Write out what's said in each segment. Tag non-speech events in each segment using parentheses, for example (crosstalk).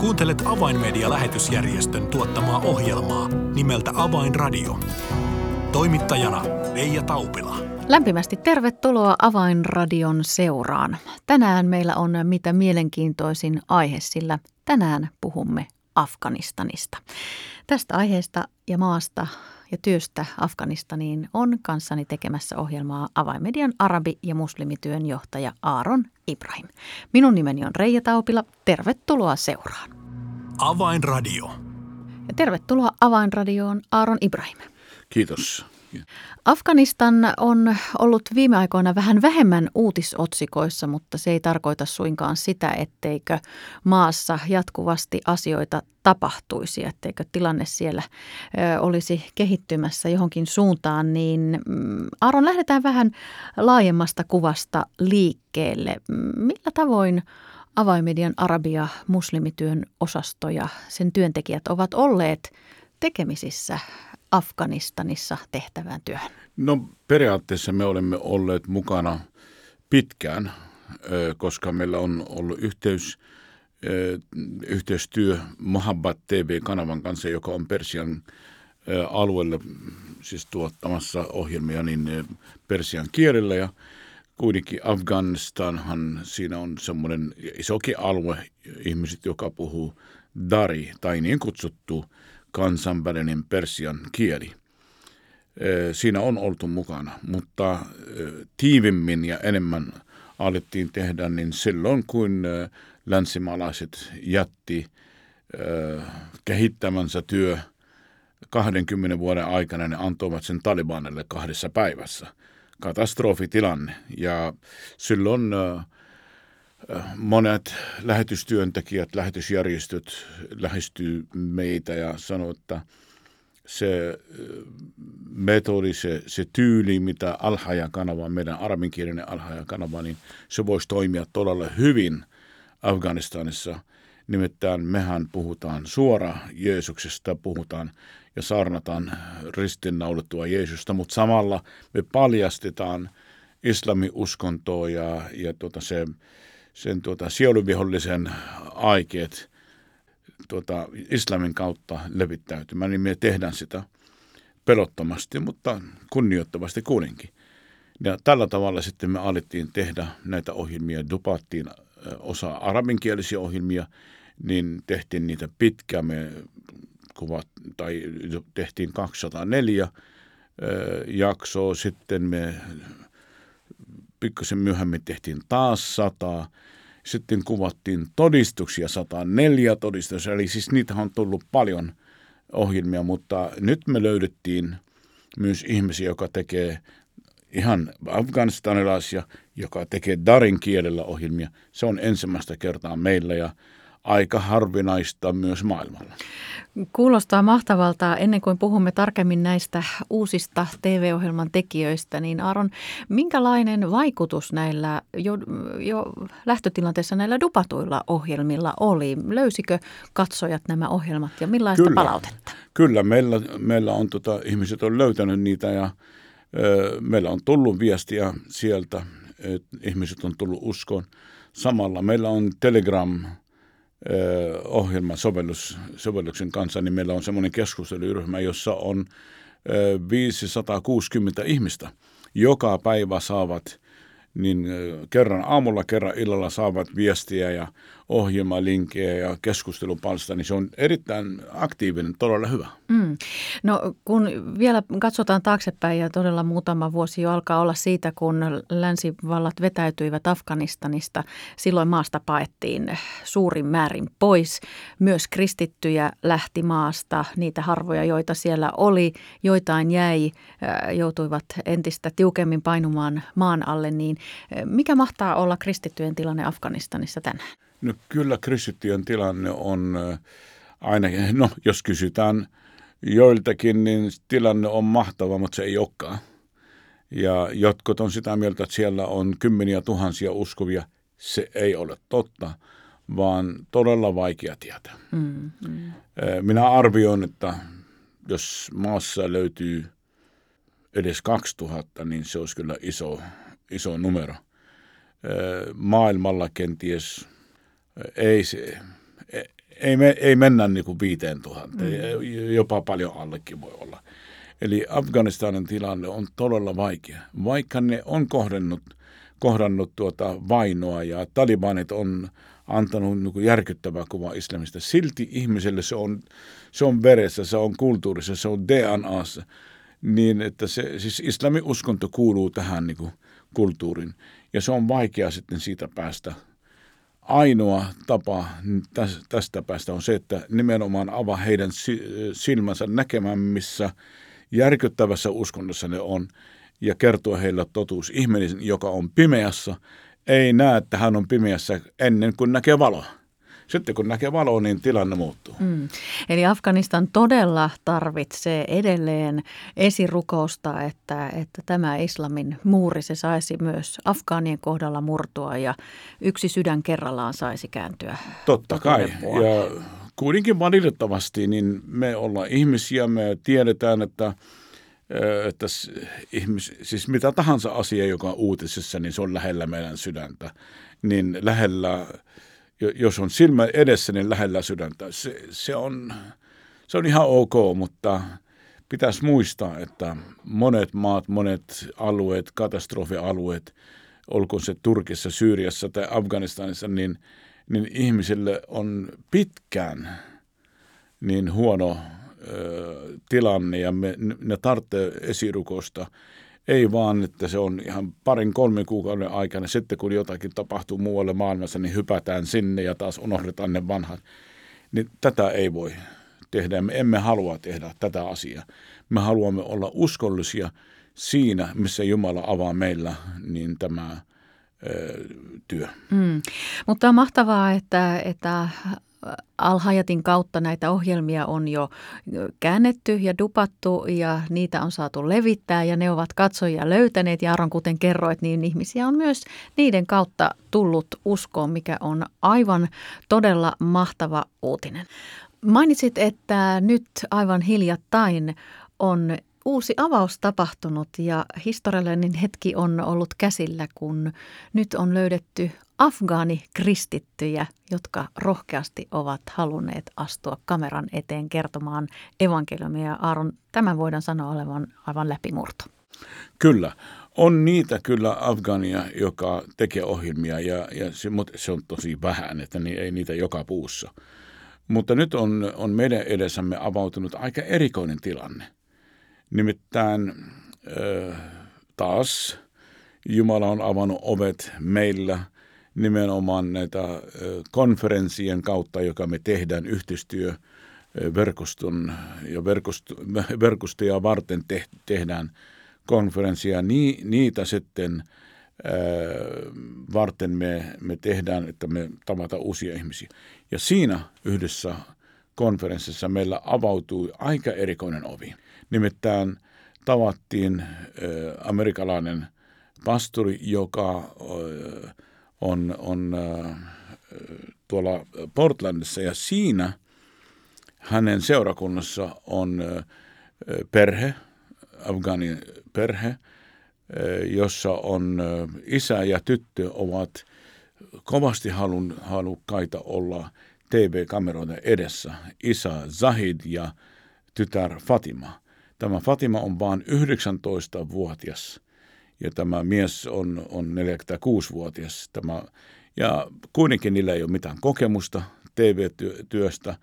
Kuuntelet Avainmedia-lähetysjärjestön tuottamaa ohjelmaa nimeltä Avainradio. Toimittajana Leija Taupila. Lämpimästi tervetuloa Avainradion seuraan. Tänään meillä on mitä mielenkiintoisin aihe, sillä tänään puhumme Afganistanista. Tästä aiheesta ja maasta ja työstä Afganistaniin on kanssani tekemässä ohjelmaa Avainmedian arabi- ja muslimityön johtaja Aaron Ibrahim. Minun nimeni on Reija Taupila. Tervetuloa seuraan. Avainradio. Ja tervetuloa Avainradioon Aaron Ibrahim. Kiitos. Afganistan on ollut viime aikoina vähän vähemmän uutisotsikoissa, mutta se ei tarkoita suinkaan sitä, etteikö maassa jatkuvasti asioita tapahtuisi, etteikö tilanne siellä olisi kehittymässä johonkin suuntaan. Niin mm, Aaron, lähdetään vähän laajemmasta kuvasta liikkeelle. Millä tavoin avaimedian arabia muslimityön osasto ja sen työntekijät ovat olleet tekemisissä Afganistanissa tehtävään työhön? No periaatteessa me olemme olleet mukana pitkään, koska meillä on ollut yhteys, yhteistyö Mohabbat TV-kanavan kanssa, joka on Persian alueelle siis tuottamassa ohjelmia niin persian kielellä ja kuitenkin Afganistanhan siinä on semmoinen isokin alue ihmiset, joka puhuu dari tai niin kutsuttu kansainvälinen persian kieli. Siinä on oltu mukana, mutta tiivimmin ja enemmän alettiin tehdä niin silloin, kun länsimaalaiset jätti kehittämänsä työ 20 vuoden aikana, ne antoivat sen Talibanille kahdessa päivässä. Katastrofitilanne. Ja silloin monet lähetystyöntekijät, lähetysjärjestöt lähestyy meitä ja sanoo, että se metodi, se, se tyyli, mitä Alhaja-kanava, meidän arabinkielinen Alhaja-kanava, niin se voisi toimia todella hyvin Afganistanissa. Nimittäin mehän puhutaan suora Jeesuksesta, puhutaan ja saarnataan ristinnaulittua Jeesusta, mutta samalla me paljastetaan islamiuskontoa ja, ja tuota se, sen tuota, sieluvihollisen aikeet tuota, islamin kautta levittäytymään, niin me tehdään sitä pelottomasti, mutta kunnioittavasti kuitenkin. Ja tällä tavalla sitten me alettiin tehdä näitä ohjelmia, dupattiin osa arabinkielisiä ohjelmia, niin tehtiin niitä pitkään, me kuvat, tai tehtiin 204 jaksoa, sitten me pikkusen myöhemmin tehtiin taas sata. Sitten kuvattiin todistuksia 104 todistuksia, eli siis niitä on tullut paljon ohjelmia, mutta nyt me löydettiin myös ihmisiä, joka tekee ihan afganistanilaisia, joka tekee darin kielellä ohjelmia. Se on ensimmäistä kertaa meillä ja aika harvinaista myös maailmalla. Kuulostaa mahtavalta. Ennen kuin puhumme tarkemmin näistä uusista TV-ohjelman tekijöistä, niin Aaron, minkälainen vaikutus näillä jo, jo lähtötilanteessa näillä dupatuilla ohjelmilla oli? Löysikö katsojat nämä ohjelmat ja millaista kyllä, palautetta? Kyllä, meillä, meillä on tota, ihmiset on löytänyt niitä ja ö, meillä on tullut viestiä sieltä, että ihmiset on tullut uskoon. Samalla meillä on Telegram – ohjelman sovellus, sovelluksen kanssa, niin meillä on semmoinen keskusteluryhmä, jossa on 560 ihmistä. Joka päivä saavat niin kerran aamulla, kerran illalla saavat viestiä ja ohjelmalinkkejä ja keskustelupalsta, niin se on erittäin aktiivinen, todella hyvä. Mm. No kun vielä katsotaan taaksepäin ja todella muutama vuosi jo alkaa olla siitä, kun länsivallat vetäytyivät Afganistanista, silloin maasta paettiin suurin määrin pois. Myös kristittyjä lähti maasta, niitä harvoja, joita siellä oli, joitain jäi, joutuivat entistä tiukemmin painumaan maan alle, niin mikä mahtaa olla kristittyjen tilanne Afganistanissa tänään? No kyllä kristittyjen tilanne on ainakin, no jos kysytään joiltakin, niin tilanne on mahtava, mutta se ei olekaan. Ja jotkut on sitä mieltä, että siellä on kymmeniä tuhansia uskovia. Se ei ole totta, vaan todella vaikea tietää. Mm, mm. Minä arvioin, että jos maassa löytyy edes 2000, niin se olisi kyllä iso, iso numero. Maailmalla kenties ei, se, ei, me, ei mennä niin kuin viiteen tuhanteen, mm. jopa paljon allekin voi olla. Eli Afganistanin tilanne on todella vaikea. Vaikka ne on kohdannut, kohdannut tuota vainoa ja talibanit on antanut niin järkyttävää kuva islamista, silti ihmiselle se on, se on veressä, se on kulttuurissa, se on DNAssa. Niin, että se, siis islamin uskonto kuuluu tähän niin kuin kulttuurin ja se on vaikea sitten siitä päästä ainoa tapa tästä päästä on se, että nimenomaan avaa heidän silmänsä näkemään, missä järkyttävässä uskonnossa ne on, ja kertoa heille totuus. Ihminen, joka on pimeässä, ei näe, että hän on pimeässä ennen kuin näkee valoa sitten kun näkee valoa, niin tilanne muuttuu. Mm. Eli Afganistan todella tarvitsee edelleen esirukousta, että, että tämä islamin muuri se saisi myös Afgaanien kohdalla murtua ja yksi sydän kerrallaan saisi kääntyä. Totta kai. Ja kuitenkin valitettavasti niin me ollaan ihmisiä, me tiedetään, että että ihmis, siis mitä tahansa asia, joka on uutisessa, niin se on lähellä meidän sydäntä. Niin lähellä jos on silmä edessä, niin lähellä sydäntä. Se, se, on, se on ihan ok, mutta pitäisi muistaa, että monet maat, monet alueet, katastrofialueet, olkoon se Turkissa, Syyriassa tai Afganistanissa, niin, niin ihmisille on pitkään niin huono ö, tilanne ja me, ne tarvitsee esirukosta ei vaan, että se on ihan parin kolmen kuukauden aikana. Sitten kun jotakin tapahtuu muualle maailmassa, niin hypätään sinne ja taas unohdetaan ne vanhat. Niin tätä ei voi tehdä. Me emme halua tehdä tätä asiaa. Me haluamme olla uskollisia siinä, missä Jumala avaa meillä niin tämä työ. Mm. Mutta on mahtavaa, että, että Alhajatin kautta näitä ohjelmia on jo käännetty ja dupattu ja niitä on saatu levittää ja ne ovat katsojia löytäneet. Ja Aron, kuten kerroit, niin ihmisiä on myös niiden kautta tullut uskoon, mikä on aivan todella mahtava uutinen. Mainitsit, että nyt aivan hiljattain on uusi avaus tapahtunut ja historiallinen hetki on ollut käsillä, kun nyt on löydetty afgaanikristittyjä, jotka rohkeasti ovat halunneet astua kameran eteen kertomaan evankeliumia. Aaron, tämän voidaan sanoa olevan aivan läpimurto. Kyllä. On niitä kyllä Afgania, joka tekee ohjelmia ja, ja se, se on tosi vähän, että niin, ei niitä joka puussa. Mutta nyt on, on meidän edessämme avautunut aika erikoinen tilanne. Nimittäin taas Jumala on avannut ovet meillä – nimenomaan näitä konferenssien kautta, joka me tehdään yhteistyö verkoston ja verkosto, verkostoja varten te, tehdään konferenssia. Ni, niitä sitten ää, varten me, me tehdään, että me tavataan uusia ihmisiä. Ja siinä yhdessä konferenssissa meillä avautui aika erikoinen ovi. Nimittäin tavattiin amerikkalainen pastori, joka on, on tuolla Portlandissa ja siinä hänen seurakunnassa on perhe, Afganin perhe, jossa on isä ja tyttö ovat kovasti halun, halukkaita olla TV-kameroiden edessä. Isä Zahid ja tytär Fatima. Tämä Fatima on vain 19-vuotias ja tämä mies on, on 46-vuotias. Tämä, ja kuitenkin niillä ei ole mitään kokemusta TV-työstä.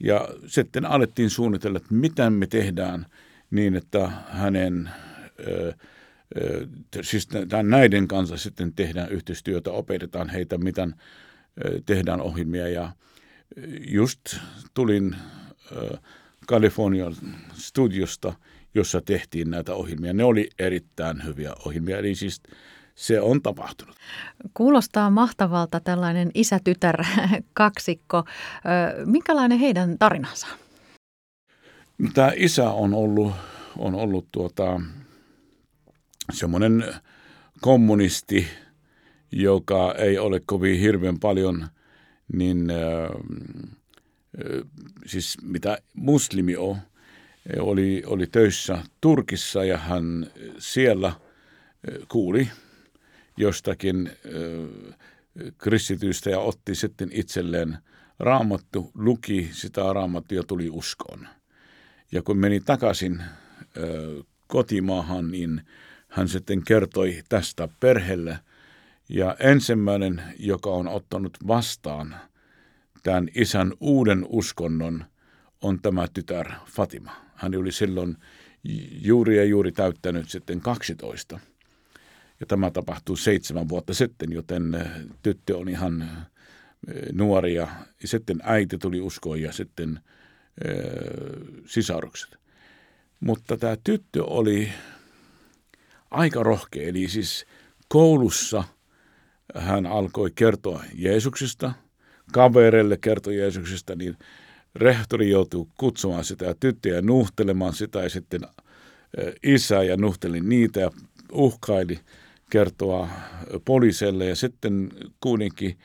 Ja sitten alettiin suunnitella, että mitä me tehdään niin, että hänen, ö, ö, siis näiden kanssa sitten tehdään yhteistyötä, opetetaan heitä, miten tehdään ohjelmia. Ja just tulin Kalifornian studiosta – jossa tehtiin näitä ohjelmia. Ne oli erittäin hyviä ohjelmia, eli siis se on tapahtunut. Kuulostaa mahtavalta tällainen isä-tytär (laughs) kaksikko. Minkälainen heidän tarinansa? Tämä isä on ollut, on ollut tuota, semmoinen kommunisti, joka ei ole kovin hirveän paljon, niin äh, siis mitä muslimi on, oli, oli töissä Turkissa ja hän siellä kuuli jostakin kristitystä ja otti sitten itselleen raamattu, luki sitä raamattua ja tuli uskoon. Ja kun meni takaisin kotimaahan, niin hän sitten kertoi tästä perheelle. Ja ensimmäinen, joka on ottanut vastaan tämän isän uuden uskonnon, on tämä tytär Fatima. Hän oli silloin juuri ja juuri täyttänyt sitten 12. Ja tämä tapahtui seitsemän vuotta sitten, joten äh, tyttö on ihan äh, nuori ja sitten äiti tuli uskoon ja sitten äh, sisarukset. Mutta tämä tyttö oli aika rohkea, eli siis koulussa hän alkoi kertoa Jeesuksesta, kavereille kertoi Jeesuksesta, niin rehtori joutui kutsumaan sitä tyttöä nuhtelemaan sitä ja sitten isä ja nuhteli niitä ja uhkaili kertoa poliiselle ja sitten kuitenkin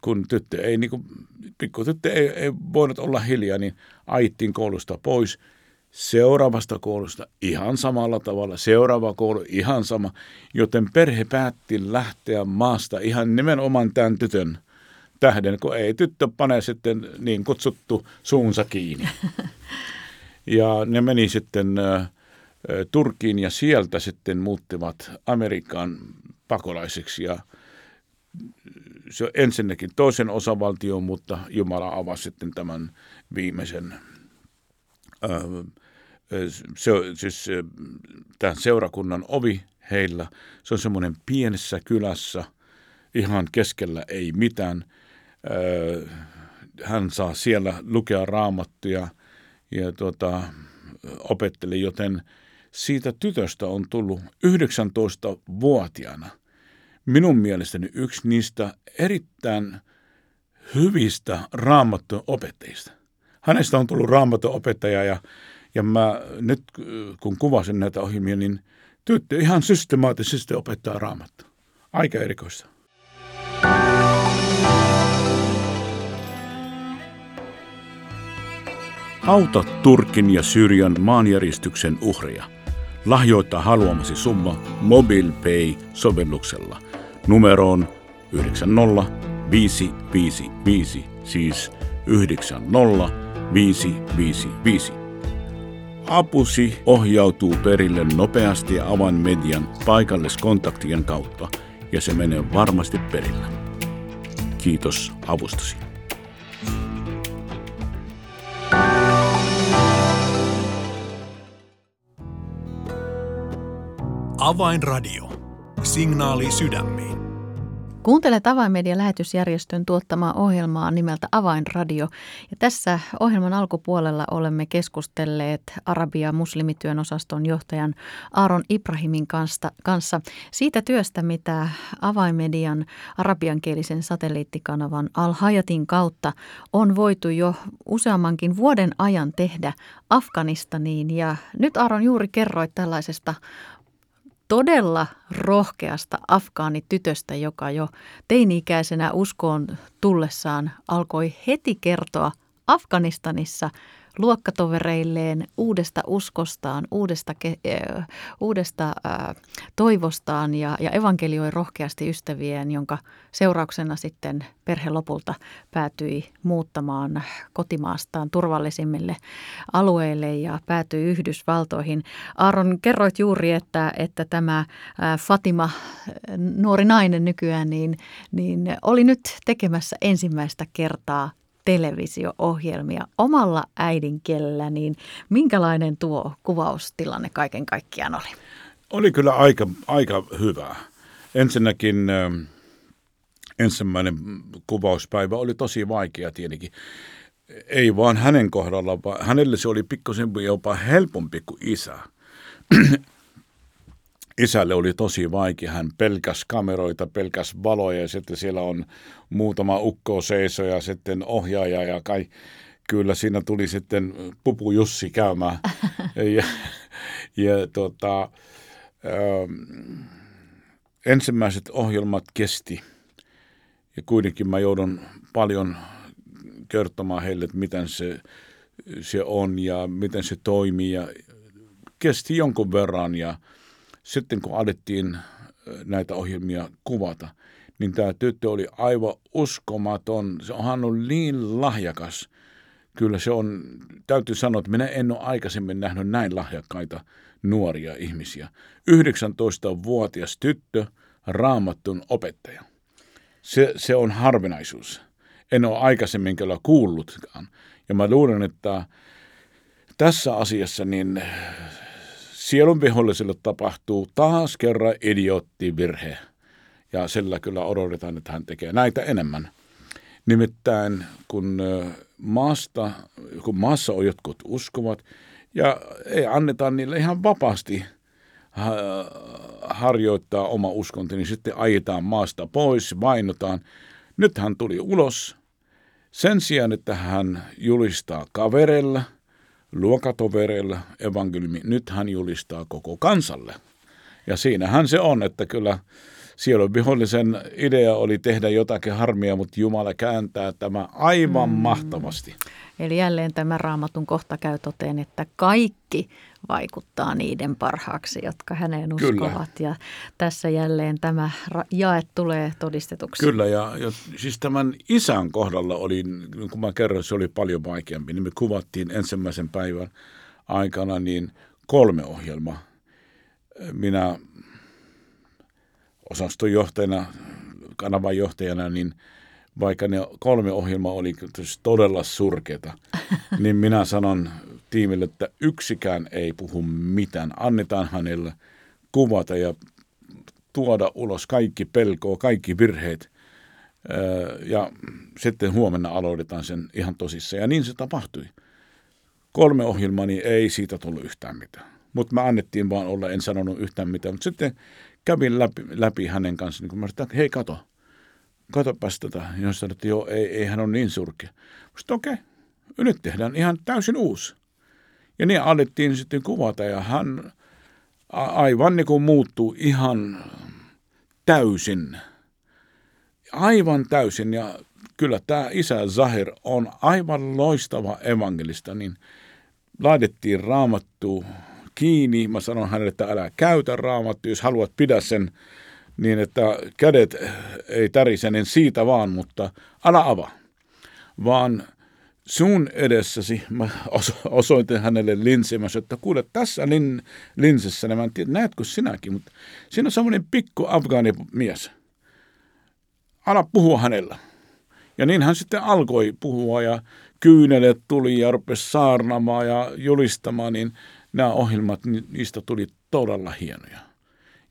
kun tyttö ei, niin kuin, pikku tyttö ei, ei voinut olla hiljaa, niin aittiin koulusta pois. Seuraavasta koulusta ihan samalla tavalla, seuraava koulu ihan sama, joten perhe päätti lähteä maasta ihan nimenomaan tämän tytön tähden, kun ei tyttö pane sitten niin kutsuttu suunsa kiinni. (laughs) Ja ne meni sitten Turkiin ja sieltä sitten muuttivat Amerikan pakolaisiksi ja se on ensinnäkin toisen osavaltion, mutta Jumala avasi sitten tämän viimeisen se, siis tämän seurakunnan ovi heillä. Se on semmoinen pienessä kylässä, ihan keskellä ei mitään – hän saa siellä lukea raamattuja ja tuota, opetteli, joten siitä tytöstä on tullut 19-vuotiaana minun mielestäni yksi niistä erittäin hyvistä raamattujen opettajista. Hänestä on tullut raamattujen opettaja ja, ja mä nyt kun kuvasin näitä ohjelmia, niin tyttö ihan systemaattisesti opettaa raamattu. Aika erikoista. Auta Turkin ja Syyrian maanjäristyksen uhria. Lahjoita haluamasi summa MobilePay-sovelluksella numeroon 90555, siis 90555. Apusi ohjautuu perille nopeasti avainmedian paikalliskontaktien kautta ja se menee varmasti perillä. Kiitos avustasi. Avainradio. Signaali sydämiin. Kuuntelet Avainmedian lähetysjärjestön tuottamaa ohjelmaa nimeltä Avainradio. Ja tässä ohjelman alkupuolella olemme keskustelleet Arabia muslimityön osaston johtajan Aaron Ibrahimin kanssa siitä työstä, mitä Avainmedian arabiankielisen satelliittikanavan Al-Hayatin kautta on voitu jo useammankin vuoden ajan tehdä Afganistaniin. Ja nyt Aaron juuri kerroit tällaisesta todella rohkeasta afgaanitytöstä, joka jo teini-ikäisenä uskoon tullessaan alkoi heti kertoa Afganistanissa – luokkatovereilleen uudesta uskostaan, uudesta, äh, uudesta äh, toivostaan ja, ja evankelioi rohkeasti ystävien, jonka seurauksena sitten perhe lopulta päätyi muuttamaan kotimaastaan turvallisimmille alueille ja päätyi Yhdysvaltoihin. Aaron, kerroit juuri, että, että tämä Fatima, nuori nainen nykyään, niin, niin oli nyt tekemässä ensimmäistä kertaa televisio-ohjelmia omalla äidinkielellä, niin minkälainen tuo kuvaustilanne kaiken kaikkiaan oli? Oli kyllä aika, aika hyvä. Ensinnäkin ensimmäinen kuvauspäivä oli tosi vaikea tietenkin. Ei vaan hänen kohdalla, vaan hänelle se oli pikkusen jopa helpompi kuin isä isälle oli tosi vaikea. Hän pelkäs kameroita, pelkäs valoja ja sitten siellä on muutama ukko seiso ja sitten ohjaaja ja kai. Kyllä siinä tuli sitten Pupu Jussi käymään. (laughs) ja, ja tota, ähm, ensimmäiset ohjelmat kesti. Ja kuitenkin mä joudun paljon kertomaan heille, että miten se, se on ja miten se toimii. Ja kesti jonkun verran ja sitten kun alettiin näitä ohjelmia kuvata, niin tämä tyttö oli aivan uskomaton. Se on ollut niin lahjakas. Kyllä se on, täytyy sanoa, että minä en ole aikaisemmin nähnyt näin lahjakkaita nuoria ihmisiä. 19-vuotias tyttö, raamattun opettaja. Se, se on harvinaisuus. En ole aikaisemmin kyllä kuullutkaan. Ja mä luulen, että tässä asiassa niin sielun viholliselle tapahtuu taas kerran idioottivirhe. Ja sillä kyllä odotetaan, että hän tekee näitä enemmän. Nimittäin kun maasta, kun maassa on jotkut uskovat, ja ei anneta niille ihan vapaasti harjoittaa oma uskonto, niin sitten ajetaan maasta pois, vainotaan. Nyt hän tuli ulos. Sen sijaan, että hän julistaa kavereilla, luokatovereilla evankeliumi, nyt hän julistaa koko kansalle. Ja siinähän se on, että kyllä sielun vihollisen idea oli tehdä jotakin harmia, mutta Jumala kääntää tämä aivan mm. mahtavasti. Eli jälleen tämä raamatun kohta käy toteen, että kaikki vaikuttaa niiden parhaaksi, jotka häneen uskovat. Kyllä. Ja tässä jälleen tämä jae tulee todistetuksi. Kyllä, ja, ja siis tämän isän kohdalla oli, niin kuin mä kerroin, se oli paljon vaikeampi. Niin me kuvattiin ensimmäisen päivän aikana niin kolme ohjelmaa. Minä osastonjohtajana, kanavan johtajana, niin vaikka ne kolme ohjelmaa oli todella surkeita, (laughs) niin minä sanon tiimille, että yksikään ei puhu mitään. Annetaan hänelle kuvata ja tuoda ulos kaikki pelkoa, kaikki virheet. Ja sitten huomenna aloitetaan sen ihan tosissaan. Ja niin se tapahtui. Kolme ohjelmaa, niin ei siitä tullut yhtään mitään. Mutta mä annettiin vaan olla, en sanonut yhtään mitään. Mutta sitten kävin läpi, läpi hänen kanssaan, niin kun mä sanoin, hei kato, katopas tätä. Ja sanoin, että joo, ei, ei hän ole niin surkea. Sitten okei, okay, nyt tehdään ihan täysin uusi. Ja niin alettiin sitten kuvata ja hän aivan niin kuin muuttuu ihan täysin. Aivan täysin ja kyllä tämä isä Zahir on aivan loistava evankelista, niin laitettiin raamattu kiinni. Mä sanon hänelle, että älä käytä raamattu, jos haluat pidä sen niin, että kädet ei tärise, niin siitä vaan, mutta älä avaa. Vaan sun edessäsi, mä osoitin hänelle linssiä, mä sanoin, että kuule, tässä lin, linsissä, mä en tiedä, näetkö sinäkin, mutta siinä on semmoinen pikku afgaanimies. Ala puhua hänellä. Ja niin hän sitten alkoi puhua ja kyynelet tuli ja rupesi saarnamaan ja julistamaan, niin nämä ohjelmat, niistä tuli todella hienoja.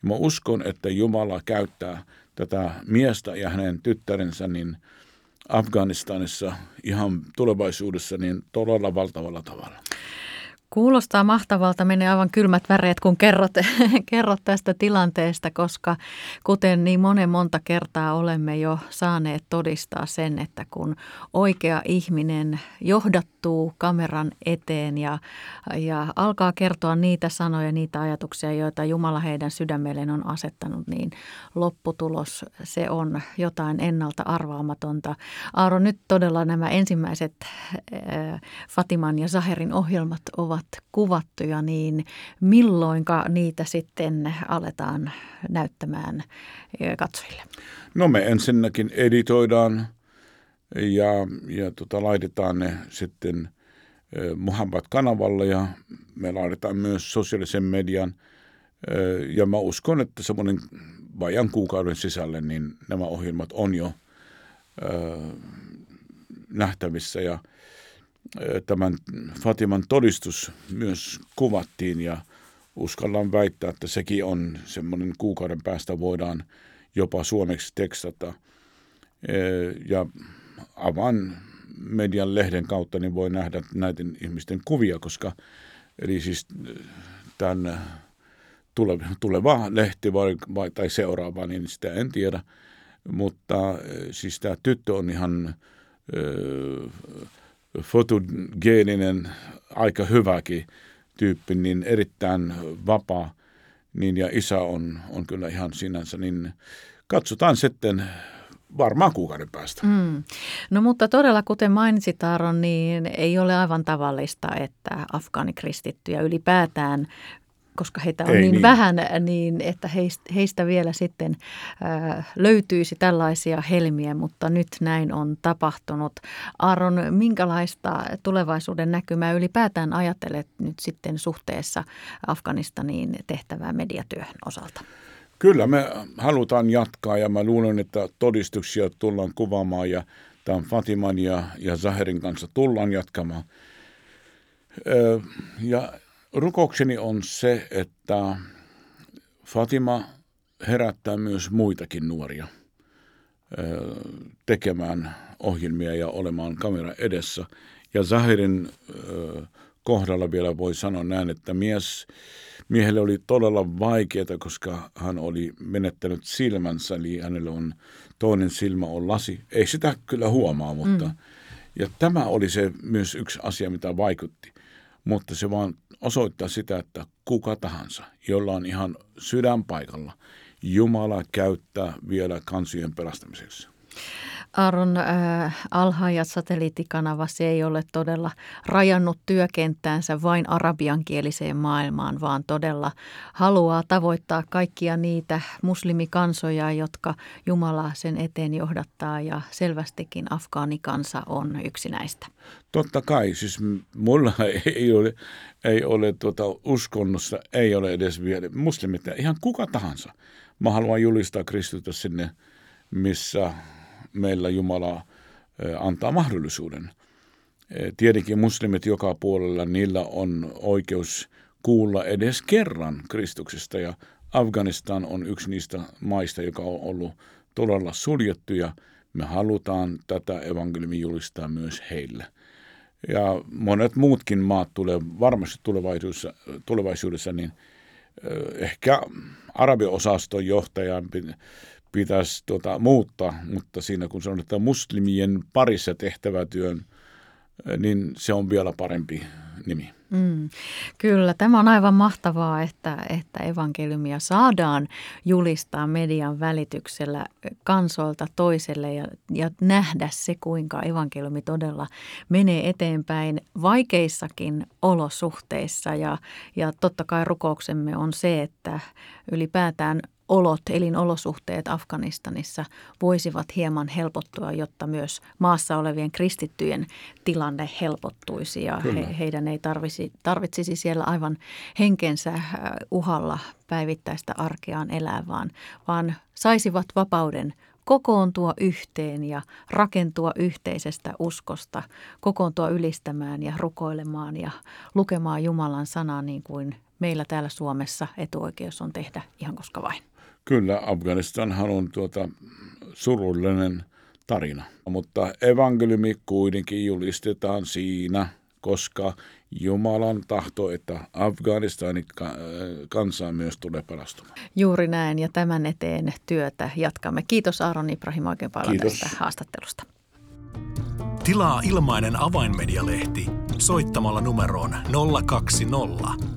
Ja mä uskon, että Jumala käyttää tätä miestä ja hänen tyttärensä niin Afganistanissa ihan tulevaisuudessa niin todella valtavalla tavalla. Kuulostaa mahtavalta, menee aivan kylmät väreet, kun kerrot, (laughs) kerrot tästä tilanteesta, koska kuten niin monen monta kertaa olemme jo saaneet todistaa sen, että kun oikea ihminen johdattuu kameran eteen ja, ja alkaa kertoa niitä sanoja, niitä ajatuksia, joita Jumala heidän sydämelleen on asettanut, niin lopputulos se on jotain ennalta arvaamatonta. Aaro, nyt todella nämä ensimmäiset Fatiman ja Zaherin ohjelmat ovat kuvattuja, niin milloinka niitä sitten aletaan näyttämään katsojille? No me ensinnäkin editoidaan ja, ja tota, laitetaan ne sitten Muhammad-kanavalle ja me laitetaan myös sosiaalisen median. Ja mä uskon, että semmoinen vajan kuukauden sisälle niin nämä ohjelmat on jo nähtävissä ja – tämän Fatiman todistus myös kuvattiin ja uskallan väittää, että sekin on semmoinen kuukauden päästä voidaan jopa suomeksi tekstata. Ja avaan median lehden kautta, niin voi nähdä näiden ihmisten kuvia, koska eli siis tämän tuleva lehti vai, vai, tai seuraava, niin sitä en tiedä. Mutta siis tämä tyttö on ihan fotogeeninen, aika hyväkin tyyppi, niin erittäin vapaa, niin ja isä on, on kyllä ihan sinänsä, niin katsotaan sitten varmaan kuukauden päästä. Mm. No mutta todella, kuten mainitsit Aaron, niin ei ole aivan tavallista, että afgaanikristittyjä ylipäätään koska heitä on niin, niin vähän, niin että heistä, vielä sitten äh, löytyisi tällaisia helmiä, mutta nyt näin on tapahtunut. Aaron, minkälaista tulevaisuuden näkymää ylipäätään ajattelet nyt sitten suhteessa Afganistaniin tehtävää mediatyön osalta? Kyllä me halutaan jatkaa ja mä luulen, että todistuksia tullaan kuvaamaan ja tämän Fatiman ja, ja Zaherin kanssa tullaan jatkamaan. Ja rukoukseni on se, että Fatima herättää myös muitakin nuoria tekemään ohjelmia ja olemaan kamera edessä. Ja Zahirin kohdalla vielä voi sanoa näin, että mies, miehelle oli todella vaikeaa, koska hän oli menettänyt silmänsä, eli hänellä on toinen silmä on lasi. Ei sitä kyllä huomaa, mutta mm. ja tämä oli se myös yksi asia, mitä vaikutti. Mutta se vaan osoittaa sitä, että kuka tahansa, jolla on ihan sydän paikalla, Jumala käyttää vielä kansojen pelastamiseksi. Aaron äh, Alhaajat satelliittikanava, se ei ole todella rajannut työkenttäänsä vain arabiankieliseen maailmaan, vaan todella haluaa tavoittaa kaikkia niitä muslimikansoja, jotka Jumala sen eteen johdattaa ja selvästikin afgaanikansa on yksi näistä. Totta kai, siis mulla (laughs) ei ole, ei ole tuota uskonnossa, ei ole edes vielä muslimit, ihan kuka tahansa. Mä haluan julistaa Kristusta sinne, missä meillä Jumala antaa mahdollisuuden. Tietenkin muslimit joka puolella, niillä on oikeus kuulla edes kerran Kristuksesta ja Afganistan on yksi niistä maista, joka on ollut todella suljettu ja me halutaan tätä evankeliumia julistaa myös heille. Ja monet muutkin maat tulee varmasti tulevaisuudessa, tulevaisuudessa niin ehkä arabiosaston johtajan pitäisi tuota, muuttaa, mutta siinä kun sanotaan, että muslimien parissa tehtävä työn, niin se on vielä parempi nimi. Mm, kyllä, tämä on aivan mahtavaa, että, että evankeliumia saadaan julistaa median välityksellä kansoilta toiselle ja, ja nähdä se, kuinka evankeliumi todella menee eteenpäin vaikeissakin olosuhteissa. Ja, ja totta kai rukouksemme on se, että ylipäätään olot, elinolosuhteet Afganistanissa voisivat hieman helpottua, jotta myös maassa olevien kristittyjen tilanne helpottuisi ja he, heidän ei tarvisi, tarvitsisi siellä aivan henkensä äh, uhalla päivittäistä arkeaan elää, vaan, vaan saisivat vapauden kokoontua yhteen ja rakentua yhteisestä uskosta, kokoontua ylistämään ja rukoilemaan ja lukemaan Jumalan sanaa niin kuin meillä täällä Suomessa etuoikeus on tehdä ihan koska vain. Kyllä, Afganistanhan on tuota surullinen tarina, mutta evankeliumi kuitenkin julistetaan siinä, koska Jumalan tahto, että Afganistanin kansaa myös tulee pelastumaan. Juuri näin ja tämän eteen työtä jatkamme. Kiitos Aaron Ibrahim oikein paljon Kiitos. tästä haastattelusta. Tilaa ilmainen avainmedialehti soittamalla numeroon 020